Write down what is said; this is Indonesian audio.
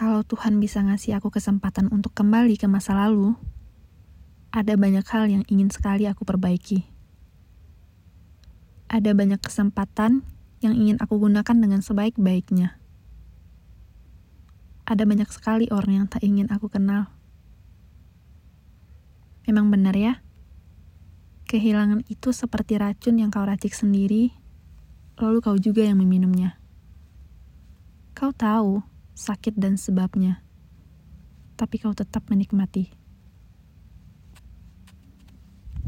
Kalau Tuhan bisa ngasih aku kesempatan untuk kembali ke masa lalu, ada banyak hal yang ingin sekali aku perbaiki. Ada banyak kesempatan yang ingin aku gunakan dengan sebaik-baiknya. Ada banyak sekali orang yang tak ingin aku kenal. Memang benar ya, kehilangan itu seperti racun yang kau racik sendiri, lalu kau juga yang meminumnya. Kau tahu sakit dan sebabnya, tapi kau tetap menikmati.